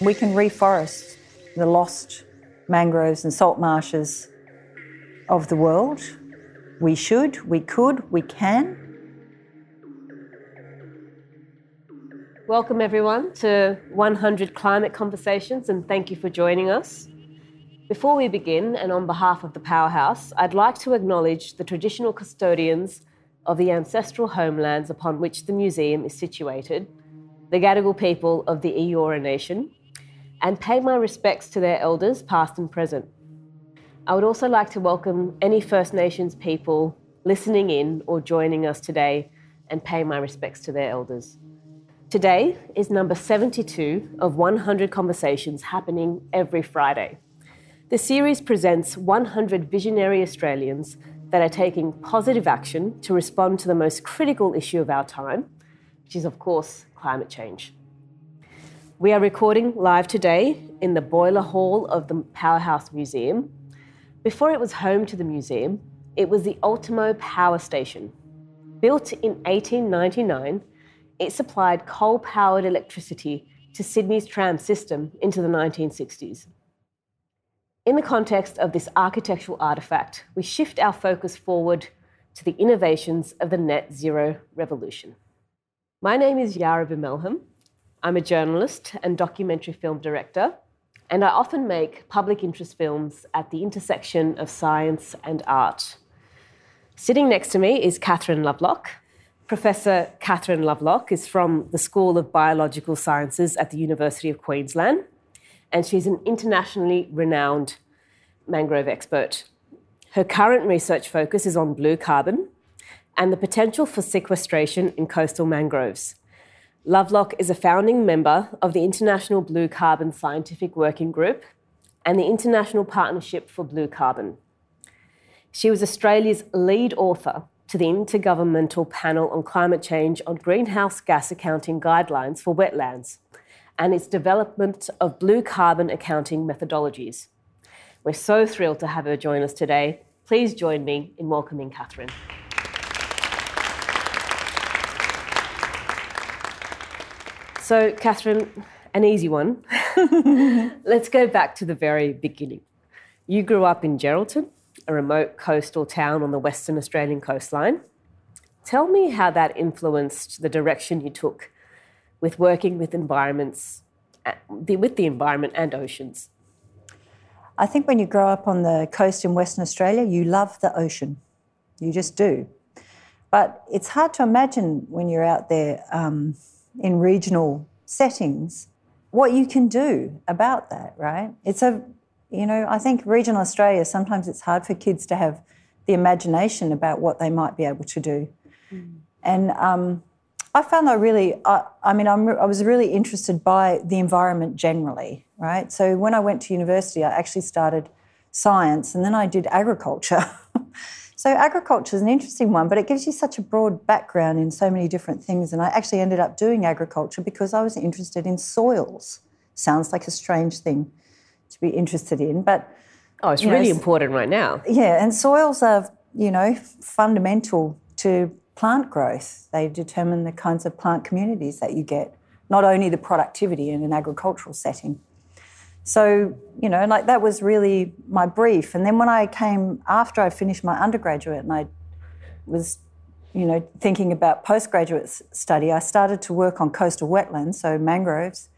We can reforest the lost mangroves and salt marshes of the world. We should, we could, we can. Welcome, everyone, to 100 Climate Conversations, and thank you for joining us. Before we begin, and on behalf of the Powerhouse, I'd like to acknowledge the traditional custodians of the ancestral homelands upon which the museum is situated, the Gadigal people of the Eora Nation, and pay my respects to their elders, past and present. I would also like to welcome any First Nations people listening in or joining us today and pay my respects to their elders. Today is number 72 of 100 conversations happening every Friday. The series presents 100 visionary Australians that are taking positive action to respond to the most critical issue of our time, which is, of course, climate change. We are recording live today in the Boiler Hall of the Powerhouse Museum. Before it was home to the museum, it was the Ultimo Power Station. Built in 1899, it supplied coal powered electricity to Sydney's tram system into the 1960s. In the context of this architectural artefact, we shift our focus forward to the innovations of the net zero revolution. My name is Yaara Bou Melhem, I'm a journalist and documentary film director, and I often make public interest films at the intersection of science and art. Sitting next to me is Catherine Lovelock. Professor Catherine Lovelock is from the School of Biological Sciences at the University of Queensland, and she's an internationally renowned mangrove expert. Her current research focus is on blue carbon and the potential for sequestration in coastal mangroves. Lovelock is a founding member of the International Blue Carbon Scientific Working Group and the International Partnership for Blue Carbon. She was Australia's lead author to the Intergovernmental Panel on Climate Change on Greenhouse Gas Accounting Guidelines for Wetlands and its development of blue carbon accounting methodologies. We're so thrilled to have her join us today. Please join me in welcoming Catherine. So, Catherine, an easy one. Let's go back to the very beginning. You grew up in Geraldton, a remote coastal town on the Western Australian coastline. Tell me how that influenced the direction you took with working with environments, uh, with the environment and oceans. I think when you grow up on the coast in Western Australia, you love the ocean. You just do. But it's hard to imagine when you're out there um, in regional settings what you can do about that, right? It's a, you know, I think regional Australia, sometimes it's hard for kids to have the imagination about what they might be able to do. Mm. And um, I found that really, I, I mean, I'm, I was really interested by the environment generally, right? So when I went to university, I actually started science and then I did agriculture. So agriculture is an interesting one, but it gives you such a broad background in so many different things. And I actually ended up doing agriculture because I was interested in soils. Sounds like a strange thing to be interested in, but oh, it's really know, important right now. Yeah, and soils are you know fundamental to plant growth. They determine the kinds of plant communities that you get, not only the productivity in an agricultural setting. So, you know, like that was really my brief. And then when I came after I finished my undergraduate and I was, you know, thinking about postgraduate study, I started to work on coastal wetlands, so mangroves.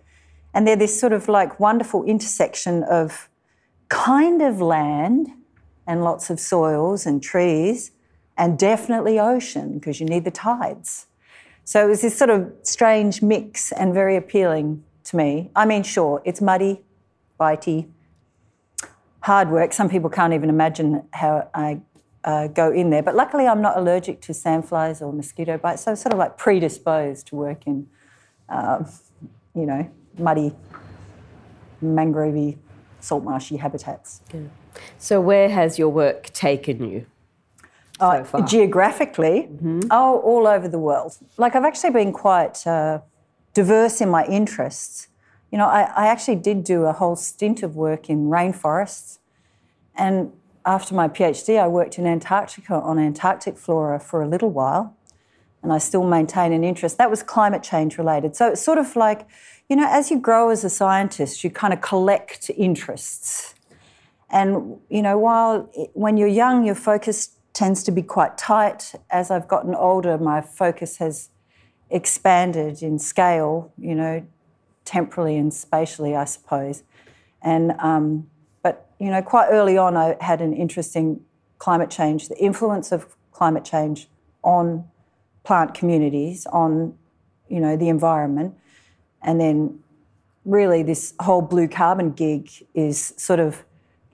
And they're this sort of like wonderful intersection of kind of land and lots of soils and trees and definitely ocean because you need the tides. So it was this sort of strange mix and very appealing to me. I mean, sure, it's muddy, bitey, hard work. Some people can't even imagine how I uh, go in there. But luckily, I'm not allergic to sandflies or mosquito bites, so I'm sort of like predisposed to work in, uh, you know, muddy, mangrovey, salt marshy habitats. Yeah. So, where has your work taken you? Uh, so geographically, mm-hmm. oh, all over the world. Like I've actually been quite uh, diverse in my interests. You know, I, I actually did do a whole stint of work in rainforests. And after my PhD, I worked in Antarctica on Antarctic flora for a little while. and I still maintain an interest. That was climate change related. So it's sort of like, you know, as you grow as a scientist, you kind of collect interests. And, you know, while when you're young, your focus tends to be quite tight. As I've gotten older, my focus has expanded in scale, you know, temporally and spatially, I suppose. And, um, but, you know, quite early on, I had an interesting climate change, the influence of climate change on plant communities, on, you know, the environment. And then really this whole blue carbon gig is sort of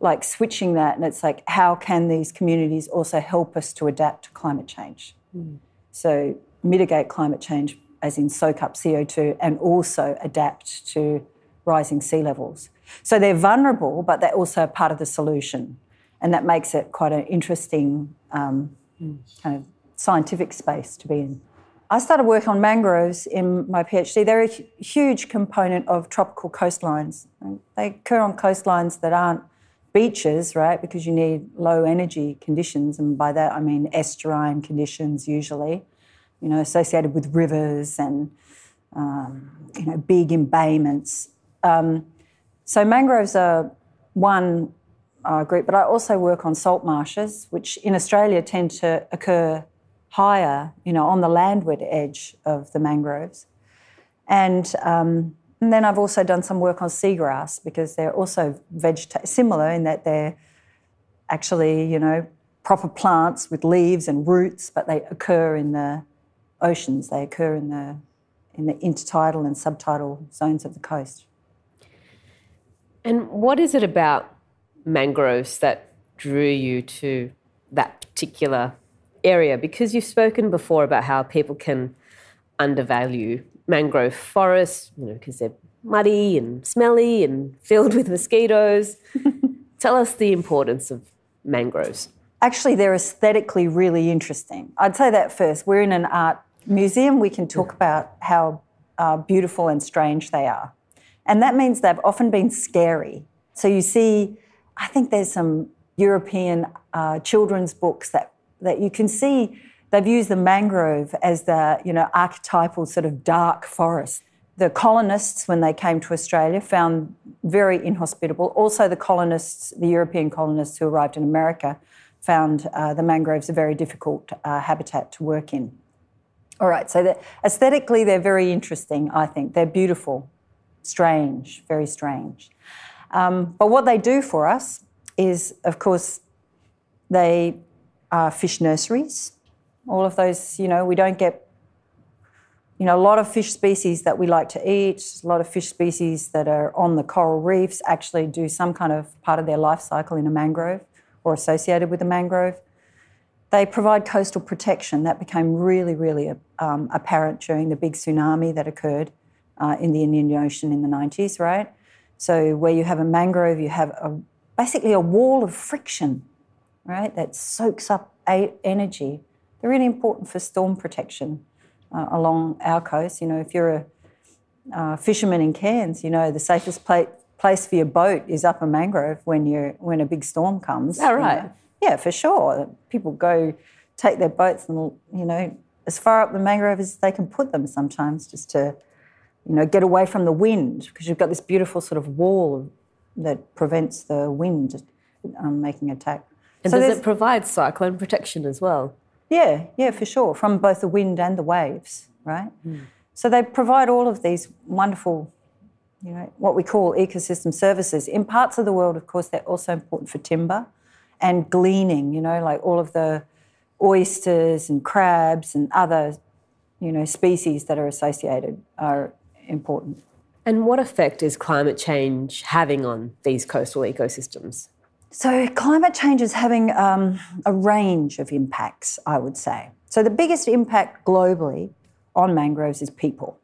like switching that and it's like how can these communities also help us to adapt to climate change mm. so mitigate climate change as in soak up co2 and also adapt to rising sea levels so they're vulnerable but they're also part of the solution and that makes it quite an interesting um, kind of scientific space to be in I started work on mangroves in my PhD. They're a huge component of tropical coastlines. They occur on coastlines that aren't beaches, right? Because you need low energy conditions, and by that I mean estuarine conditions usually, you know, associated with rivers and um, you know big embayments. Um, so mangroves are one uh, group, but I also work on salt marshes, which in Australia tend to occur higher, you know, on the landward edge of the mangroves, and um, and then I've also done some work on seagrass because they're also vegeta- similar in that they're actually, you know, proper plants with leaves and roots, but they occur in the oceans. They occur in the in the intertidal and subtidal zones of the coast. And what is it about mangroves that drew you to that particular area? Because you've spoken before about how people can undervalue mangrove forests, you know, because they're muddy and smelly and filled with mosquitoes. Tell us the importance of mangroves. Actually, they're aesthetically really interesting. I'd say that first. We're in an art museum. We can talk about how uh, beautiful and strange they are. And that means they've often been scary. So you see, I think there's some European uh, children's books that, that you can see They've used the mangrove as the you know archetypal sort of dark forest. The colonists, when they came to Australia, found very inhospitable. Also, the colonists, the European colonists who arrived in America, found uh, the mangroves a very difficult uh, habitat to work in. All right, so aesthetically, they're very interesting, I think. They're beautiful, strange, very strange. Um, but what they do for us is, of course, they are fish nurseries all of those, you know, we don't get, you know, a lot of fish species that we like to eat, a lot of fish species that are on the coral reefs actually do some kind of part of their life cycle in a mangrove or associated with a mangrove. They provide coastal protection. That became really, really um, apparent during the big tsunami that occurred uh, in the Indian Ocean in the 90s, right? So, where you have a mangrove, you have a, basically a wall of friction, right, that soaks up energy they're really important for storm protection uh, along our coast. You know, if you're a uh, fisherman in Cairns, you know the safest pla- place for your boat is up a mangrove when you when a big storm comes. All right. You know? Yeah, for sure. People go take their boats and you know as far up the mangrove as they can put them sometimes, just to you know get away from the wind because you've got this beautiful sort of wall that prevents the wind um, making attack. And so does it provide cyclone protection as well? Yeah, yeah, for sure, from both the wind and the waves, right? Mm. So they provide all of these wonderful, you know, what we call ecosystem services. In parts of the world, of course, they're also important for timber and gleaning, you know, like all of the oysters and crabs and other, you know, species that are associated are important. And what effect is climate change having on these coastal ecosystems? So, climate change is having um, a range of impacts, I would say. So, the biggest impact globally on mangroves is people.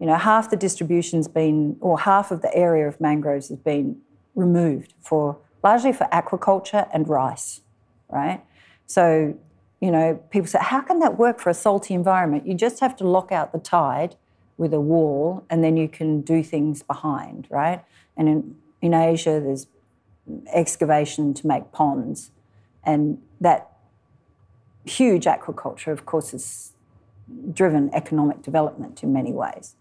You know, half the distribution's been, or half of the area of mangroves has been removed for largely for aquaculture and rice, right? So, you know, people say, how can that work for a salty environment? You just have to lock out the tide with a wall and then you can do things behind, right? And in, in Asia, there's excavation to make ponds. And that huge aquaculture, of course, is driven economic development in many ways.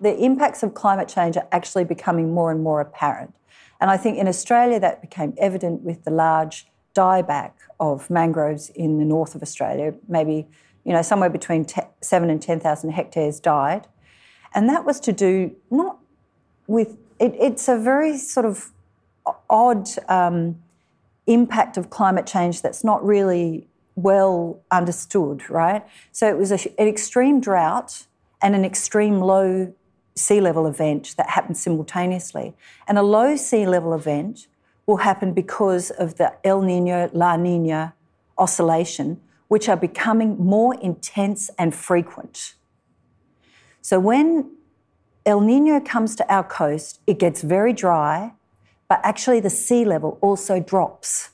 The impacts of climate change are actually becoming more and more apparent. And I think in Australia that became evident with the large dieback of mangroves in the north of Australia. Maybe, you know, somewhere between te- seven and 10,000 hectares died. And that was to do not with, it, it's a very sort of odd um, impact of climate change that's not really well understood, right? So it was a, an extreme drought and an extreme low sea level event that happens simultaneously. And a low sea level event will happen because of the El Nino La Nina oscillation, which are becoming more intense and frequent. So when El Nino comes to our coast, it gets very dry, but actually the sea level also drops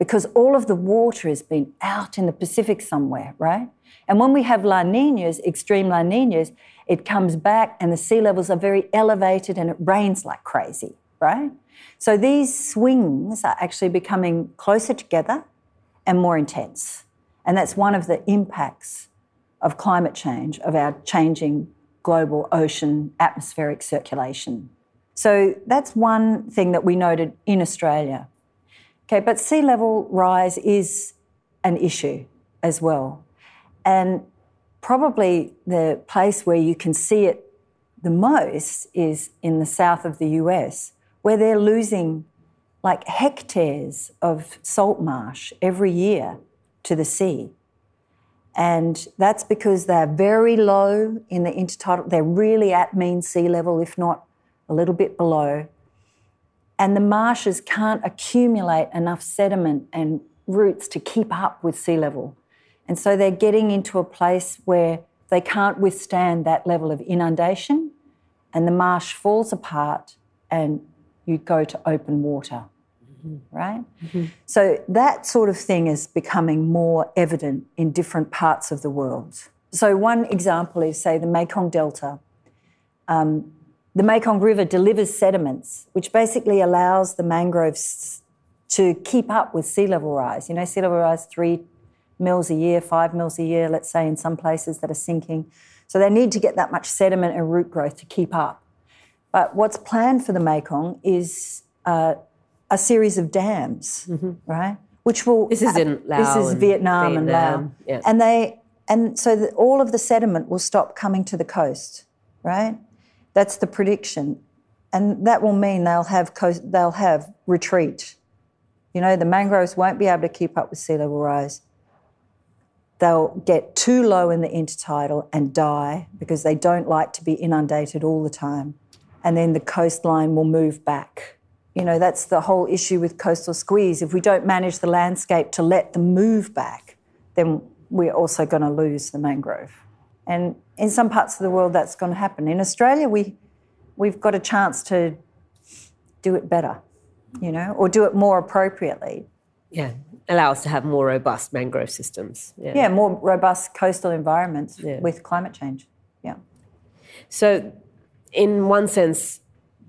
because all of the water has been out in the Pacific somewhere, right? And when we have La Ninas, extreme La Ninas, it comes back and the sea levels are very elevated and it rains like crazy, right? So these swings are actually becoming closer together and more intense. And that's one of the impacts of climate change, of our changing global ocean atmospheric circulation. So that's one thing that we noted in Australia. Okay, but sea level rise is an issue as well. And probably the place where you can see it the most is in the south of the US, where they're losing like hectares of salt marsh every year to the sea. And that's because they're very low in the intertidal, they're really at mean sea level, if not a little bit below and the marshes can't accumulate enough sediment and roots to keep up with sea level. And so they're getting into a place where they can't withstand that level of inundation, and the marsh falls apart, and you go to open water. Mm-hmm. Right? Mm-hmm. So that sort of thing is becoming more evident in different parts of the world. So, one example is, say, the Mekong Delta. Um, the Mekong River delivers sediments, which basically allows the mangroves to keep up with sea level rise. You know, sea level rise three mils a year, five mils a year, let's say, in some places that are sinking. So they need to get that much sediment and root growth to keep up. But what's planned for the Mekong is uh, a series of dams, mm-hmm. right? Which will this is in Laos this is Vietnam, Vietnam and Laos, yeah. and they and so that all of the sediment will stop coming to the coast, right? That's the prediction. And that will mean they'll have, they'll have retreat. You know, the mangroves won't be able to keep up with sea level rise. They'll get too low in the intertidal and die because they don't like to be inundated all the time. And then the coastline will move back. You know, that's the whole issue with coastal squeeze. If we don't manage the landscape to let them move back, then we're also going to lose the mangrove. And in some parts of the world, that's going to happen. In Australia, we, we've got a chance to do it better, you know, or do it more appropriately. Yeah, allow us to have more robust mangrove systems. Yeah, yeah more robust coastal environments yeah. with climate change. Yeah. So, in one sense,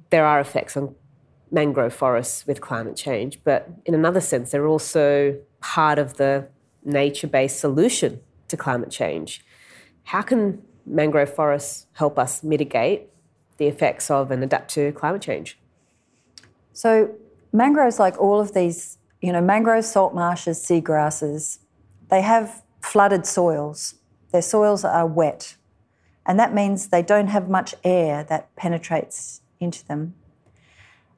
there are effects on mangrove forests with climate change, but in another sense, they're also part of the nature based solution to climate change. How can mangrove forests help us mitigate the effects of and adapt to climate change? So, mangroves, like all of these, you know, mangroves, salt marshes, seagrasses, they have flooded soils. Their soils are wet, and that means they don't have much air that penetrates into them.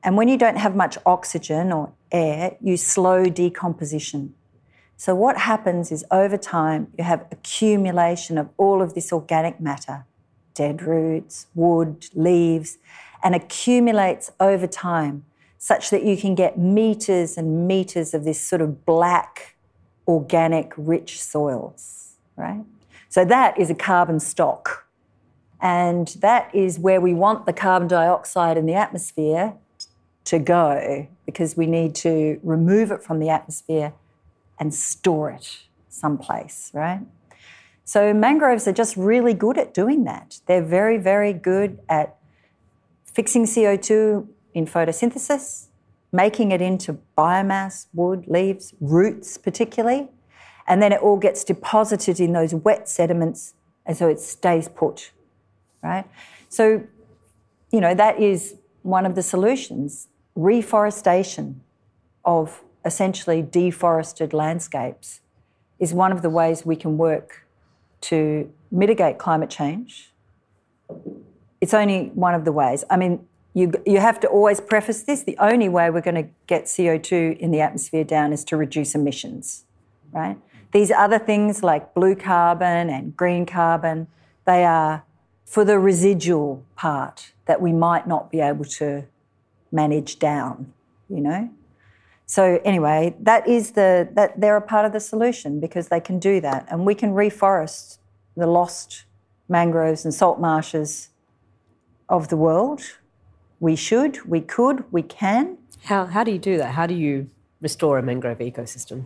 And when you don't have much oxygen or air, you slow decomposition. So, what happens is over time, you have accumulation of all of this organic matter, dead roots, wood, leaves, and accumulates over time such that you can get meters and meters of this sort of black, organic, rich soils, right? So, that is a carbon stock. And that is where we want the carbon dioxide in the atmosphere to go because we need to remove it from the atmosphere and store it someplace, right? So mangroves are just really good at doing that. They're very, very good at fixing CO2 in photosynthesis, making it into biomass, wood, leaves, roots particularly, And then it all gets deposited in those wet sediments, and so it stays put, right? So, you know, that is one of the solutions reforestation of essentially deforested landscapes is one of the ways we can work to mitigate climate change. It's only one of the ways. I mean, you, you have to always preface this the only way we're going to get CO2 in the atmosphere down is to reduce emissions, right? These other things like blue carbon and green carbon, they are for the residual part that we might not be able to manage down, you know? So anyway, that is the that they're a part of the solution because they can do that, and we can reforest the lost mangroves and salt marshes of the world. We should, we could, we can. How how do you do that? How do you restore a mangrove ecosystem?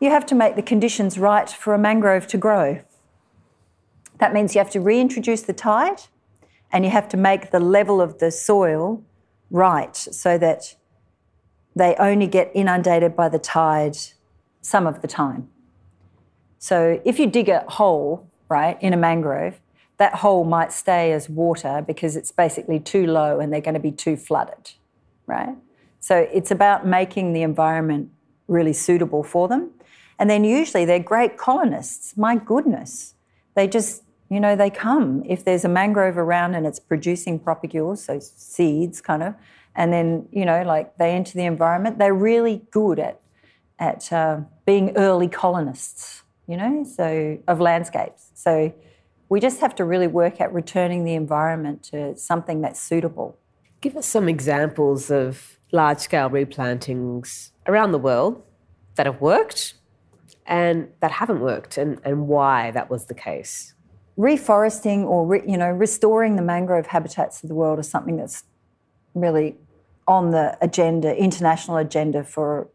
You have to make the conditions right for a mangrove to grow. That means you have to reintroduce the tide, and you have to make the level of the soil right so that they only get inundated by the tide some of the time. So if you dig a hole, right, in a mangrove, that hole might stay as water because it's basically too low and they're going to be too flooded, right? So it's about making the environment really suitable for them. And then usually they're great colonists. My goodness. They just, you know, they come. If there's a mangrove around and it's producing propagules, so seeds kind of, and then you know like they enter the environment. They're really good at at uh, being early colonists you know so of landscapes. So we just have to really work at returning the environment to something that's suitable. Give us some examples of large scale replantings around the world that have worked and that haven't worked and, and why that was the case. Reforesting or re, you know restoring the mangrove habitats of the world is something that's really on the agenda, international agenda for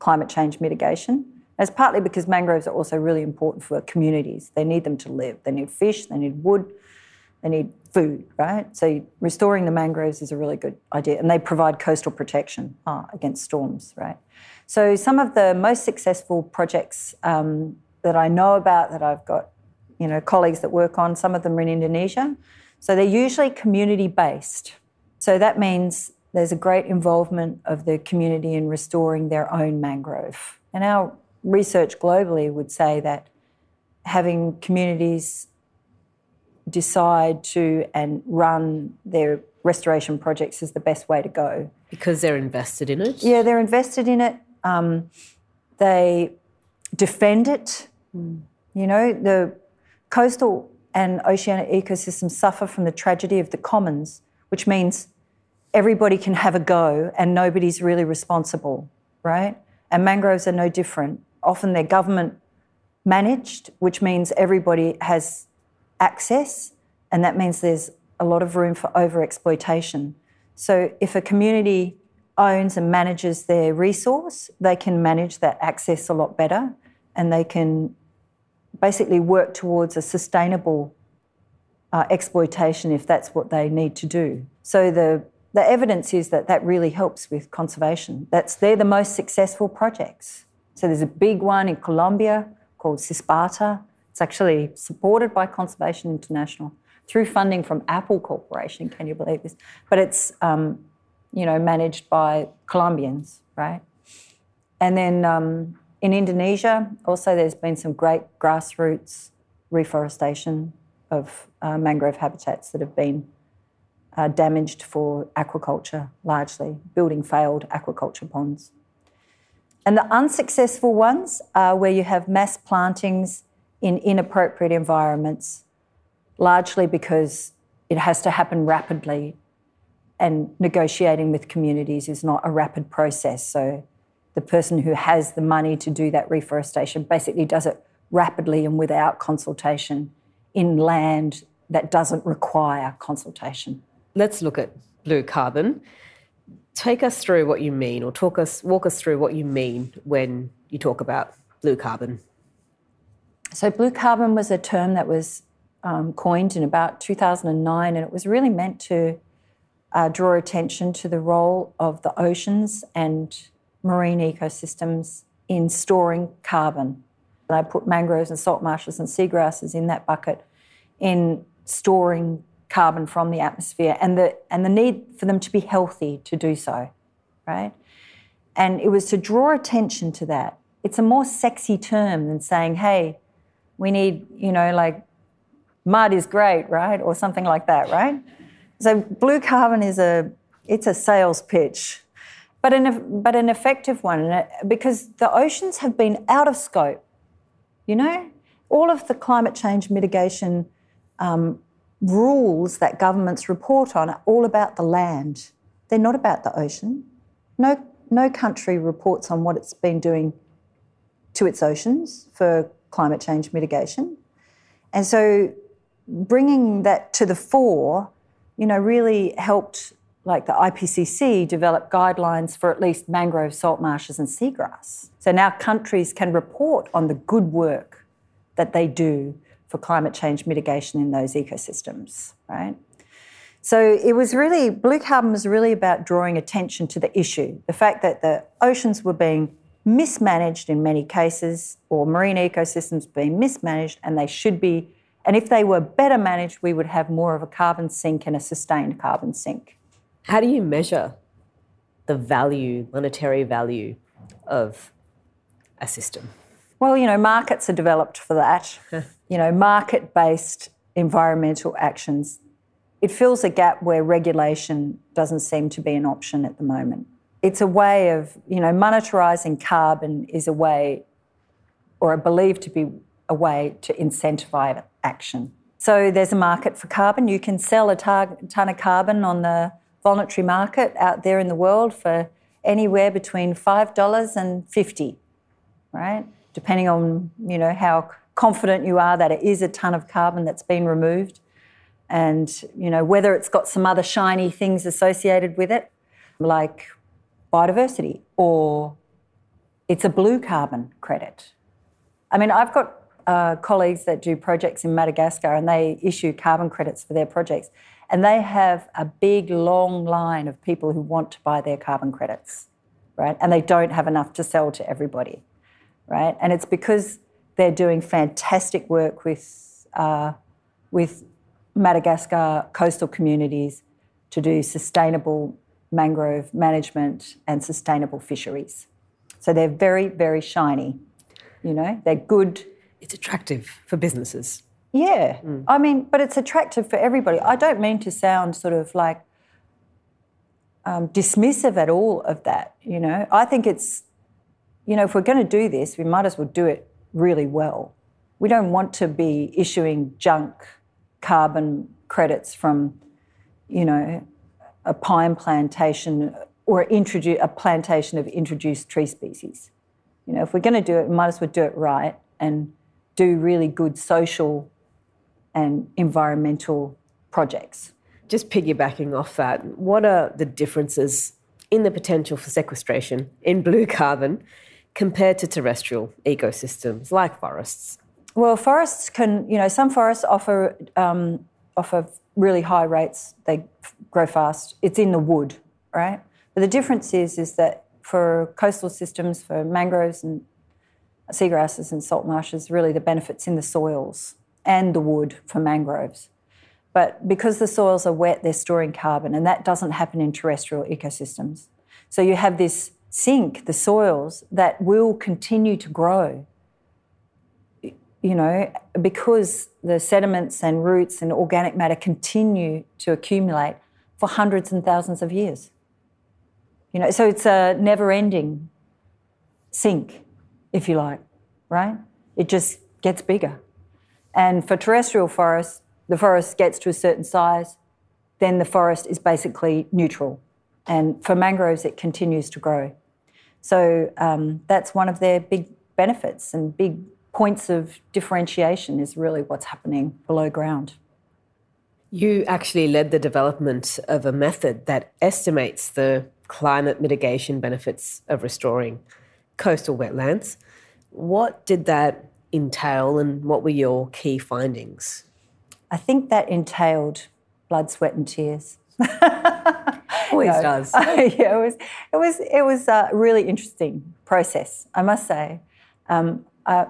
climate change mitigation. It's partly because mangroves are also really important for communities. They need them to live. They need fish, they need wood, they need food, right? So restoring the mangroves is a really good idea. And they provide coastal protection uh, against storms, right? So some of the most successful projects um, that I know about that I've got, you know, colleagues that work on, some of them are in Indonesia. So they're usually community based. So that means there's a great involvement of the community in restoring their own mangrove. And our research globally would say that having communities decide to and run their restoration projects is the best way to go. Because they're invested in it? Yeah, they're invested in it. Um, they defend it. Mm. You know, the coastal and oceanic ecosystems suffer from the tragedy of the commons, which means everybody can have a go and nobody's really responsible, right? And mangroves are no different. Often they're government managed, which means everybody has access, and that means there's a lot of room for over exploitation. So if a community owns and manages their resource, they can manage that access a lot better and they can basically work towards a sustainable uh, exploitation if that's what they need to do. So the the evidence is that that really helps with conservation. That's they're the most successful projects. So there's a big one in Colombia called Cispatá. It's actually supported by Conservation International through funding from Apple Corporation. Can you believe this? But it's um, you know managed by Colombians, right? And then um, in Indonesia, also there's been some great grassroots reforestation of uh, mangrove habitats that have been uh, damaged for aquaculture largely, building failed aquaculture ponds. And the unsuccessful ones are where you have mass plantings in inappropriate environments, largely because it has to happen rapidly and negotiating with communities is not a rapid process. So the person who has the money to do that reforestation basically does it rapidly and without consultation in land that doesn't require consultation let's look at blue carbon. Take us through what you mean, or talk us, walk us through what you mean when you talk about blue carbon. So, blue carbon was a term that was um, coined in about 2009, and it was really meant to uh, draw attention to the role of the oceans and marine ecosystems in storing carbon. And I put mangroves and salt marshes and seagrasses in that bucket in storing carbon from the atmosphere and the, and the need for them to be healthy to do so, right? And it was to draw attention to that. It's a more sexy term than saying, hey, we need, you know, like mud is great, right? Or something like that, right? So blue carbon is a it's a sales pitch, but an but an effective one because the oceans have been out of scope. You know, all of the climate change mitigation um, rules that governments report on are all about the land. They're not about the ocean. No, no country reports on what it's been doing to its oceans for climate change mitigation. And so bringing that to the fore, you know, really helped like the IPCC develop guidelines for at least mangrove salt marshes and seagrass. So now countries can report on the good work that they do for climate change mitigation in those ecosystems, right? So it was really, blue carbon was really about drawing attention to the issue the fact that the oceans were being mismanaged in many cases, or marine ecosystems being mismanaged, and they should be. And if they were better managed, we would have more of a carbon sink and a sustained carbon sink. How do you measure the value, monetary value of a system? Well, you know, markets are developed for that. you know, market based environmental actions. It fills a gap where regulation doesn't seem to be an option at the moment. It's a way of, you know, monetarising carbon is a way, or believed to be a way to incentivize action. So there's a market for carbon. You can sell a tar- ton of carbon on the voluntary market out there in the world for anywhere between $5 and 50, right? depending on you know how confident you are that it is a ton of carbon that's been removed. And you know whether it's got some other shiny things associated with it like biodiversity or it's a blue carbon credit. I mean i've got uh, colleagues that do projects in madagascar and they issue carbon credits for their projects. And they have a big long line of people who want to buy their carbon credits right? And they don't have enough to sell to everybody right? And it's because they're doing fantastic work with, uh, with Madagascar coastal communities to do sustainable mangrove management and sustainable fisheries. So they're very, very shiny. You know, they're good. It's attractive for businesses. Yeah. Mm. I mean, but it's attractive for everybody. I don't mean to sound sort of like um, dismissive at all of that. You know, I think it's you know, if we're going to do this, we might as well do it really well. We don't want to be issuing junk carbon credits from, you know, a pine plantation or introduce a plantation of introduced tree species. You know, if we're going to do it, we might as well do it right and do really good social and environmental projects. Just piggybacking off that, what are the differences in the potential for sequestration in blue carbon compared to terrestrial ecosystems like forests? Well, forests can, you know, some forests offer um, offer really high rates. They grow fast. It's in the wood, right? But the difference is, is that for coastal systems, for mangroves and seagrasses and salt marshes, really the benefits in the soils and the wood for mangroves. But because the soils are wet, they're storing carbon, and that doesn't happen in terrestrial ecosystems. So you have this sink, the soils that will continue to grow. You know, because the sediments and roots and organic matter continue to accumulate for hundreds and thousands of years. You know, so it's a never ending sink, if you like, right? It just gets bigger. And for terrestrial forests, the forest gets to a certain size, then the forest is basically neutral. And for mangroves, it continues to grow. So um, that's one of their big benefits and big points of differentiation is really what's happening below ground. You actually led the development of a method that estimates the climate mitigation benefits of restoring coastal wetlands. What did that entail and what were your key findings? I think that entailed blood, sweat, and tears. Always no. does. yeah, it was it was it was a really interesting process, I must say. Um, uh,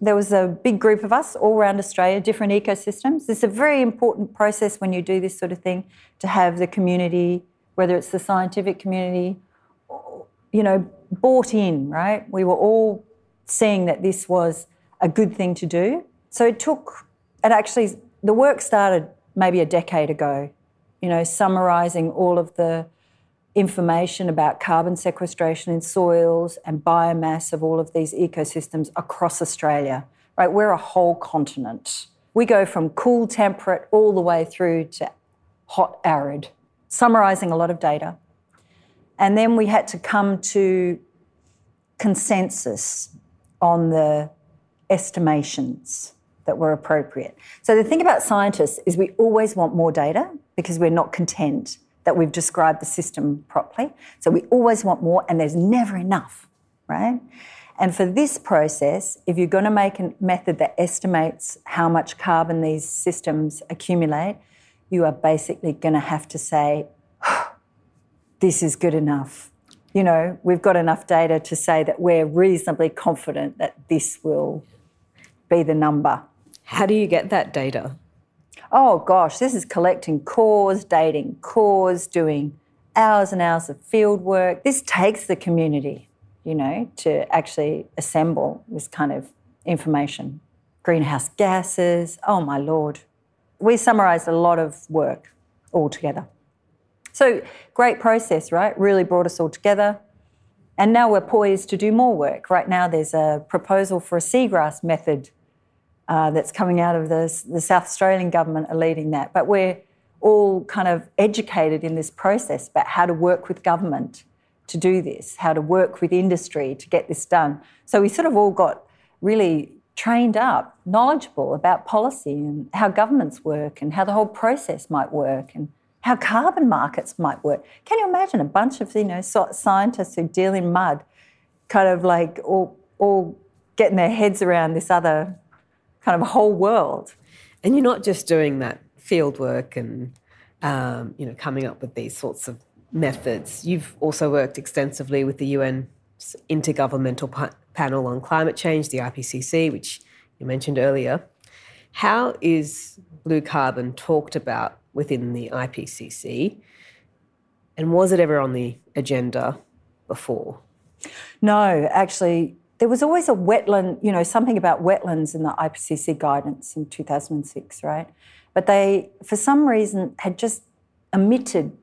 there was a big group of us all around Australia, different ecosystems. It's a very important process when you do this sort of thing to have the community, whether it's the scientific community, you know, bought in, right? We were all seeing that this was a good thing to do. So it took, it actually, the work started maybe a decade ago, you know, summarising all of the information about carbon sequestration in soils and biomass of all of these ecosystems across Australia. Right, we're a whole continent. We go from cool temperate all the way through to hot arid, summarising a lot of data. And then we had to come to consensus on the estimations that were appropriate. So the thing about scientists is we always want more data because we're not content that we've described the system properly. So we always want more, and there's never enough, right? And for this process, if you're going to make a method that estimates how much carbon these systems accumulate, you are basically going to have to say, oh, this is good enough. You know, we've got enough data to say that we're reasonably confident that this will be the number. How do you get that data? Oh gosh, this is collecting cores, dating cores, doing hours and hours of field work. This takes the community, you know, to actually assemble this kind of information. Greenhouse gases, oh my lord. We summarised a lot of work all together. So, great process, right? Really brought us all together. And now we're poised to do more work. Right now, there's a proposal for a seagrass method uh, that's coming out of the, the South Australian government are leading that. But we're all kind of educated in this process about how to work with government to do this, how to work with industry to get this done. So we sort of all got really trained up, knowledgeable about policy and how governments work and how the whole process might work and how carbon markets might work. Can you imagine a bunch of you know scientists who deal in mud, kind of like all all getting their heads around this other kind of a whole world. And you're not just doing that field work and um, you know coming up with these sorts of methods. You've also worked extensively with the UN Intergovernmental pa- Panel on Climate Change, the IPCC, which you mentioned earlier. How is blue carbon talked about within the IPCC? And was it ever on the agenda before? No, actually, there was always a wetland, you know, something about wetlands in the IPCC guidance in 2006, right? But they, for some reason, had just omitted,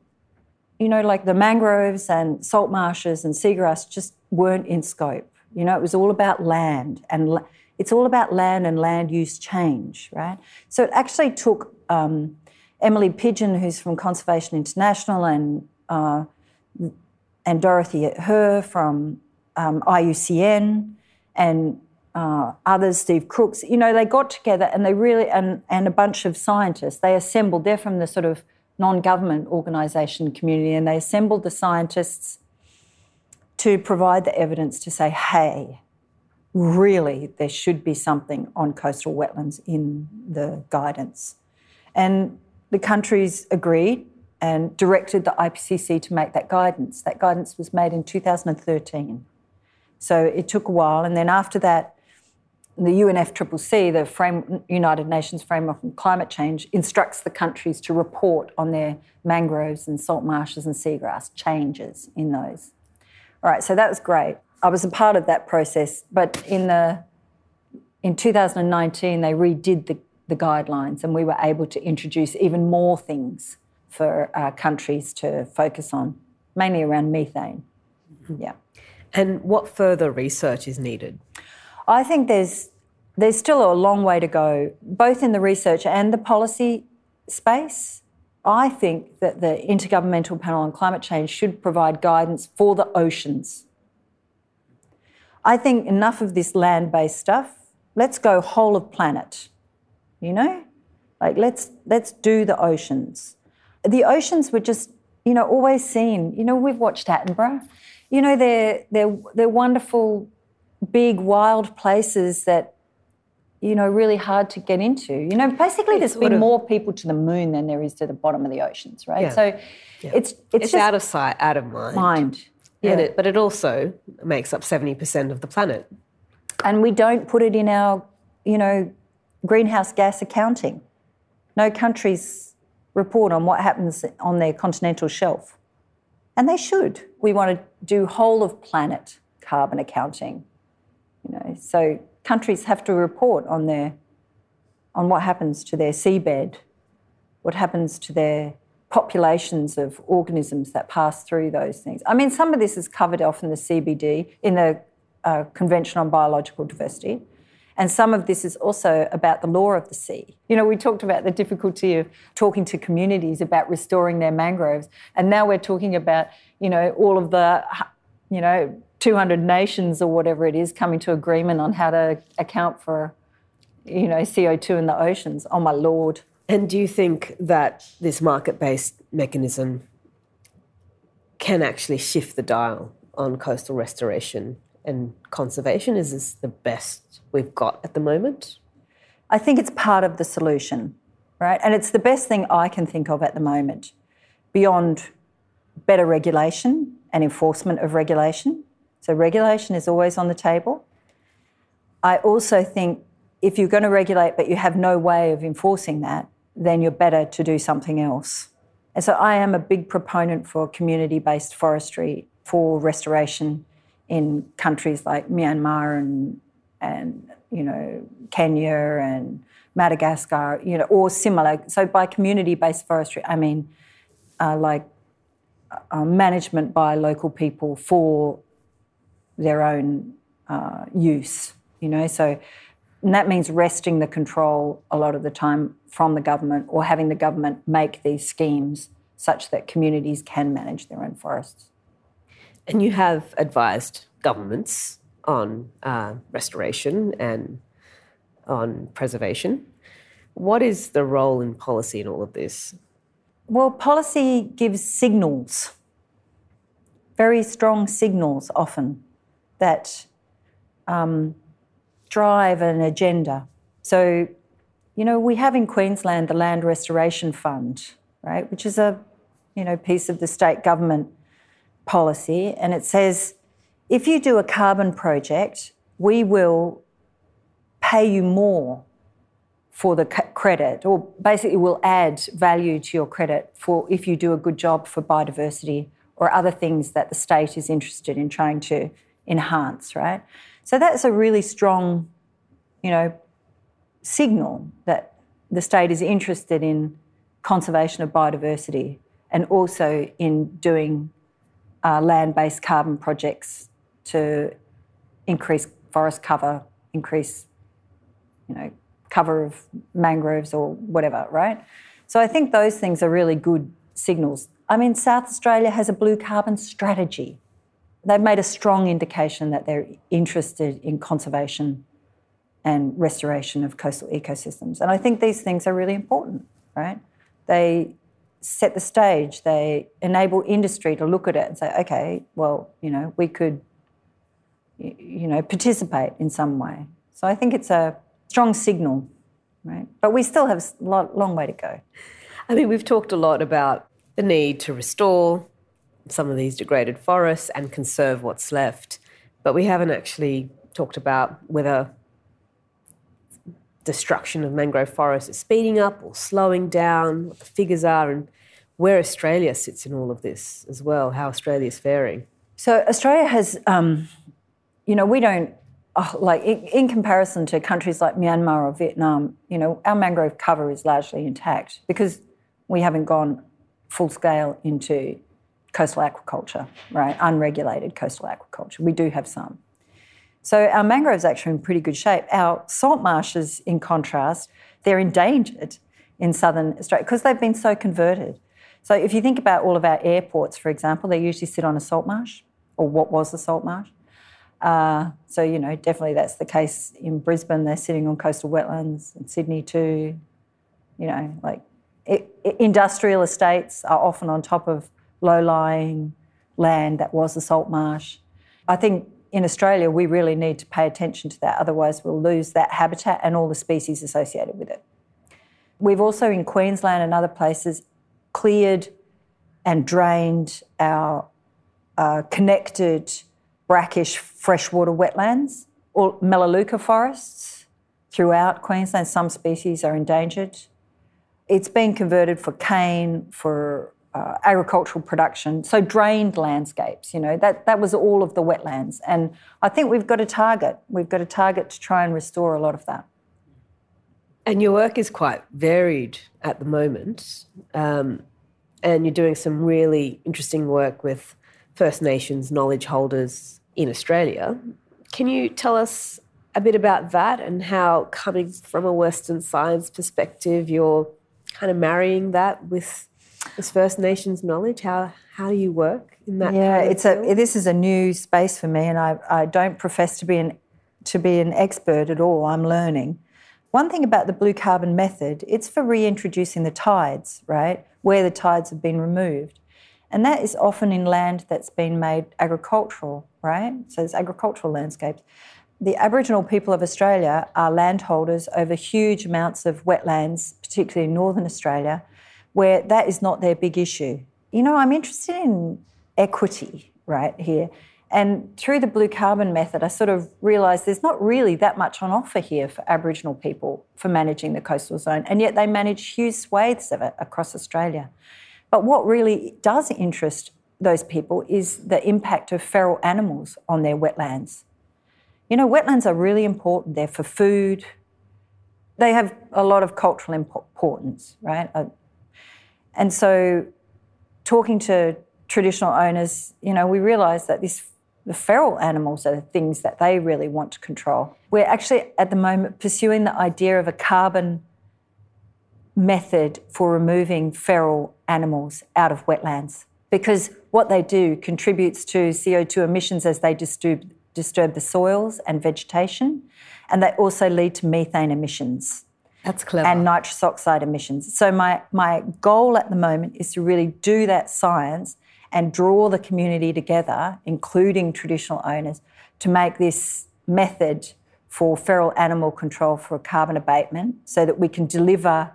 you know, like the mangroves and salt marshes and seagrass just weren't in scope. You know, it was all about land and it's all about land and land use change, right? So it actually took um, Emily Pidgeon, who's from Conservation International, and uh, and Dorothée Herr from um, IUCN and uh, others, Steve Crooks, you know, they got together and they really, and, and a bunch of scientists, they assembled, they're from the sort of non government organisation community, and they assembled the scientists to provide the evidence to say, hey, really, there should be something on coastal wetlands in the guidance. And the countries agreed and directed the IPCC to make that guidance. That guidance was made in 2013. So it took a while. And then after that, the UNFCCC, the frame, United Nations Framework on Climate Change, instructs the countries to report on their mangroves and salt marshes and seagrass changes in those. All right, so that was great. I was a part of that process, but in the in 2019 they redid the, the guidelines, and we were able to introduce even more things for uh, countries to focus on, mainly around methane. Mm-hmm. Yeah. And what further research is needed? I think there's there's still a long way to go, both in the research and the policy space. I think that the Intergovernmental Panel on Climate Change should provide guidance for the oceans. I think enough of this land based stuff. Let's go whole of planet, you know? Like, let's, let's do the oceans. The oceans were just, you know, always seen. You know, we've watched Attenborough you know, they're, they're, they're wonderful, big, wild places that, you know, really hard to get into. You know, basically it's there's been of, more people to the moon than there is to the bottom of the oceans, right? Yeah. So yeah. it's, it's, it's out of sight, out of mind. Mind. Yeah. It, but it also makes up 70% of the planet. And we don't put it in our, you know, greenhouse gas accounting. No countries report on what happens on their continental shelf. And they should. We want to do whole of planet carbon accounting. You know, so countries have to report on their on what happens to their seabed, what happens to their populations of organisms that pass through those things. I mean, some of this is covered off in the CBD, in the uh, Convention on Biological Diversity. And some of this is also about the law of the sea. You know, we talked about the difficulty of talking to communities about restoring their mangroves. And now we're talking about, you know, all of the, you know, 200 nations or whatever it is coming to agreement on how to account for, you know, CO2 in the oceans. Oh, my Lord. And do you think that this market based mechanism can actually shift the dial on coastal restoration and conservation? Is this the best we've got at the moment? I think it's part of the solution, right? And it's the best thing I can think of at the moment beyond better regulation and enforcement of regulation. So, regulation is always on the table. I also think if you're going to regulate but you have no way of enforcing that, then you're better to do something else. And so, I am a big proponent for community based forestry for restoration in countries like Myanmar and, and you know, Kenya and Madagascar, you know, or similar. So, by community based forestry, I mean uh, like uh, management by local people for their own uh, use, you know. So that means wresting the control a lot of the time from the government or having the government make these schemes such that communities can manage their own forests. And you have advised governments on uh, restoration and on preservation. What is the role in policy in all of this? Well, policy gives signals, very strong signals often that um, drive an agenda. So, you know, we have in Queensland the Land Restoration Fund, right, which is a, you know, piece of the state government policy, and it says if you do a carbon project, we will pay you more for the credit, or basically will add value to your credit for if you do a good job for biodiversity or other things that the state is interested in trying to enhance, right? So that's a really strong, you know, signal that the state is interested in conservation of biodiversity and also in doing uh, land-based carbon projects to increase forest cover, increase, you know, cover of mangroves or whatever, right? So I think those things are really good signals. I mean, South Australia has a blue carbon strategy they've made a strong indication that they're interested in conservation and restoration of coastal ecosystems. And I think these things are really important, right? They set the stage, they enable industry to look at it and say, okay, well, you know, we could, you know, participate in some way. So I think it's a strong signal, right? But we still have a long way to go. I mean, we've talked a lot about the need to restore, some of these degraded forests and conserve what's left. But we haven't actually talked about whether destruction of mangrove forests is speeding up or slowing down, what the figures are, and where Australia sits in all of this as well, how Australia is faring. So Australia has, um, you know, we don't oh, like in, in, comparison to countries like Myanmar or Vietnam. You know, our mangrove cover is largely intact because we haven't gone full scale into coastal aquaculture, right? Unregulated coastal aquaculture. We do have some. So our mangroves are actually in pretty good shape. Our salt marshes, in contrast, they're endangered in southern Australia because they've been so converted. So if you think about all of our airports, for example, they usually sit on a salt marsh, or what was a salt marsh. Uh, so you know, definitely that's the case in Brisbane. They're sitting on coastal wetlands, in Sydney too. You know, like it, it, industrial estates are often on top of low lying land that was a salt marsh. I think in Australia, we really need to pay attention to that, otherwise, we'll lose that habitat and all the species associated with it. We've also, in Queensland and other places, cleared and drained our uh, connected brackish freshwater wetlands or Melaleuca forests throughout Queensland. Some species are endangered. It's been converted for cane, for uh, agricultural production, so drained landscapes. You know that that was all of the wetlands, and I think we've got a target. We've got a target to try and restore a lot of that. And your work is quite varied at the moment, um, and you're doing some really interesting work with First Nations knowledge holders in Australia. Can you tell us a bit about that and how, coming from a Western science perspective, you're kind of marrying that with this First Nations knowledge? How how do you work in that? Yeah, it's field? a this is a new space for me, and I, I don't profess to be an to be an expert at all. I'm learning. One thing about the blue carbon method, it's for reintroducing the tides, right, where the tides have been removed. And that is often in land that's been made agricultural, right? So it's agricultural landscapes. The Aboriginal people of Australia are landholders over huge amounts of wetlands, particularly in northern Australia, where that is not their big issue. You know, I'm interested in equity right here. And through the blue carbon method, I sort of realised there's not really that much on offer here for Aboriginal people for managing the coastal zone, and yet they manage huge swathes of it across Australia. But what really does interest those people is the impact of feral animals on their wetlands. You know, wetlands are really important. They're for food. They have a lot of cultural importance, right? Uh, And so, talking to traditional owners, you know, we realise that this the feral animals are the things that they really want to control. We're actually at the moment pursuing the idea of a carbon method for removing feral animals out of wetlands because what they do contributes to CO2 emissions as they disturb, disturb the soils and vegetation, and they also lead to methane emissions. That's clever. And nitrous oxide emissions. So, my, my goal at the moment is to really do that science and draw the community together, including traditional owners, to make this method for feral animal control for carbon abatement so that we can deliver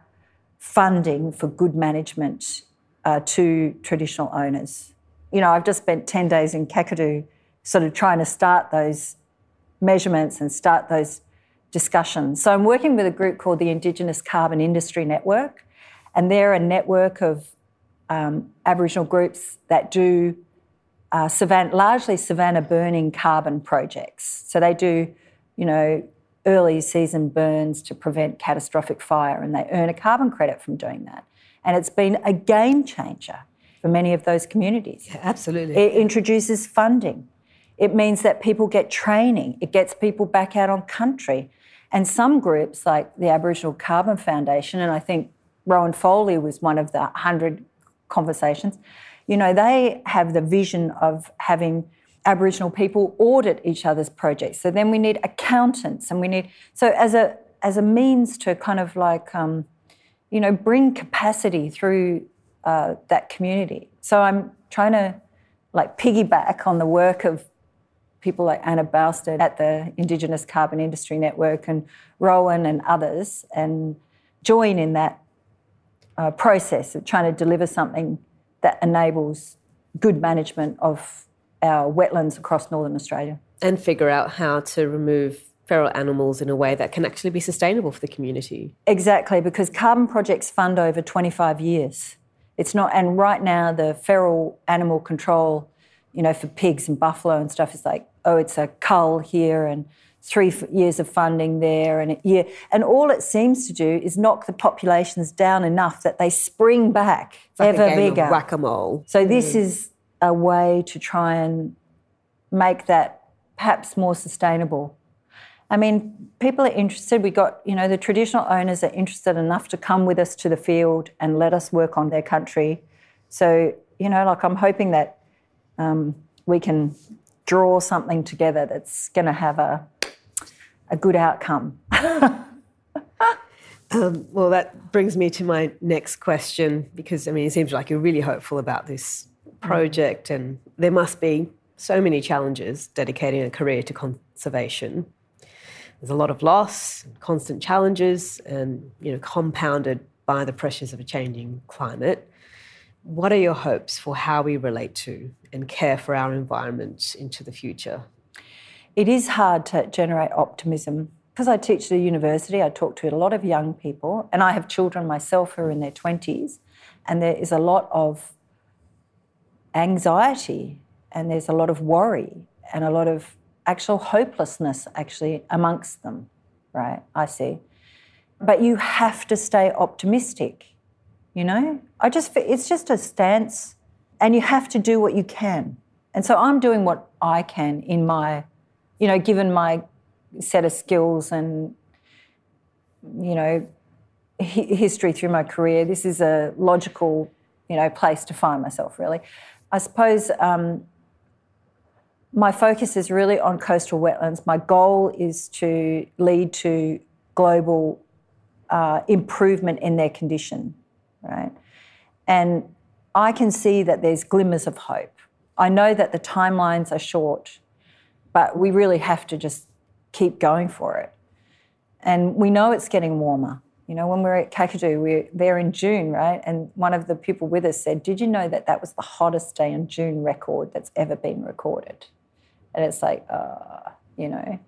funding for good management uh, to traditional owners. You know, I've just spent 10 days in Kakadu sort of trying to start those measurements and start those discussions. So I'm working with a group called the Indigenous Carbon Industry Network, and they're a network of um, Aboriginal groups that do uh, savanna, largely savanna burning carbon projects. So they do, you know, early season burns to prevent catastrophic fire, and they earn a carbon credit from doing that. And it's been a game changer for many of those communities. Yeah, absolutely. It introduces funding. It means that people get training. It gets people back out on country. And some groups, like the Aboriginal Carbon Foundation, and I think Rowan Foley was one of the 100 conversations, you know, they have the vision of having Aboriginal people audit each other's projects. So then we need accountants and we need, so as a, as a means to kind of like, um, you know, bring capacity through uh, that community. So I'm trying to like piggyback on the work of people like Anna Boustead at the Indigenous Carbon Industry Network and Rowan and others and join in that uh, process of trying to deliver something that enables good management of our wetlands across northern Australia. And figure out how to remove feral animals in a way that can actually be sustainable for the community. Exactly, because carbon projects fund over 25 years. It's not, and right now the feral animal control, you know, for pigs and buffalo and stuff it's like, oh, it's a cull here and three years of funding there and a year. And all it seems to do is knock the populations down enough that they spring back like ever bigger. Whack a mole. So this is a way to try and make that perhaps more sustainable. I mean, people are interested. We got, you know, the traditional owners are interested enough to come with us to the field and let us work on their country. So, you know, like I'm hoping that um, we can draw something together that's going to have a, a good outcome. Um, well, that brings me to my next question because I mean, it seems like you're really hopeful about this project, and there must be so many challenges dedicating a career to conservation. There's a lot of loss, constant challenges, and you know, compounded by the pressures of a changing climate. What are your hopes for how we relate to and care for our environment into the future? it is hard to generate optimism because I teach at a university, I talk to a lot of young people, and I have children myself who are in their 20s, and there is a lot of anxiety and there's a lot of worry and a lot of actual hopelessness actually amongst them, right? I see. But you have to stay optimistic, you know? I just, it's just a stance, and you have to do what you can. And so I'm doing what I can in my, you know, given my set of skills and, you know, history through my career. This is a logical, you know, place to find myself, really. I suppose um, my focus is really on coastal wetlands. My goal is to lead to global uh, improvement in their condition, right? And I can see that there's glimmers of hope. I know that the timelines are short, but we really have to just keep going for it. And we know it's getting warmer. You know, when we are at Kakadu, we are there in June, right? And one of the people with us said, Did you know that that was the hottest day in June record that's ever been recorded? And it's like, uh, you know,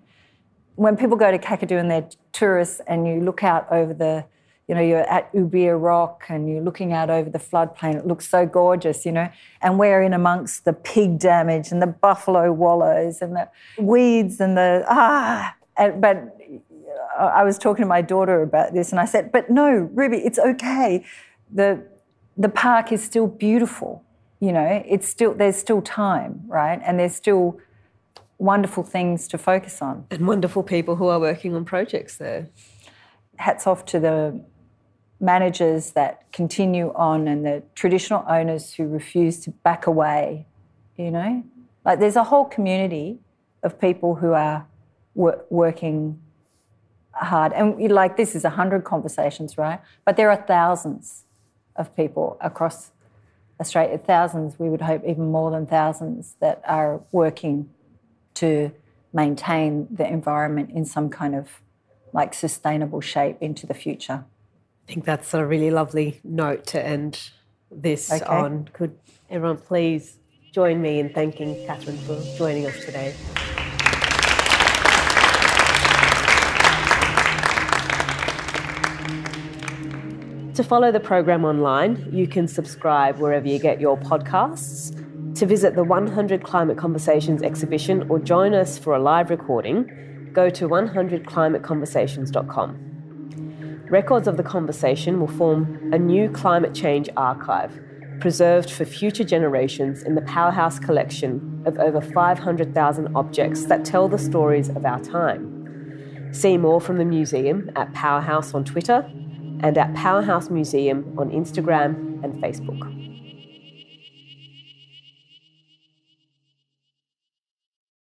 when people go to Kakadu and they're tourists and you look out over the, you know, you're at Ubirr Rock and you're looking out over the floodplain, it looks so gorgeous, you know, and we're in amongst the pig damage and the buffalo wallows and the weeds and the, ah, and, but I was talking to my daughter about this, and I said, "But no, Ruby, it's okay. the The park is still beautiful. You know, it's still there's still time, right? And there's still wonderful things to focus on, and wonderful people who are working on projects there. Hats off to the managers that continue on, and the traditional owners who refuse to back away. You know, like there's a whole community of people who are working hard. And like this is a hundred conversations, right? But there are thousands of people across Australia, thousands, we would hope even more than thousands, that are working to maintain the environment in some kind of like sustainable shape into the future. I think that's a really lovely note to end this okay. on. Could everyone please join me in thanking Catherine for joining us today? To follow the program online, you can subscribe wherever you get your podcasts. To visit the 100 Climate Conversations exhibition or join us for a live recording, go to 100climateconversations.com. Records of the conversation will form a new climate change archive, preserved for future generations in the Powerhouse collection of over 500,000 objects that tell the stories of our time. See more from the museum at Powerhouse on Twitter and at Powerhouse Museum on Instagram and Facebook.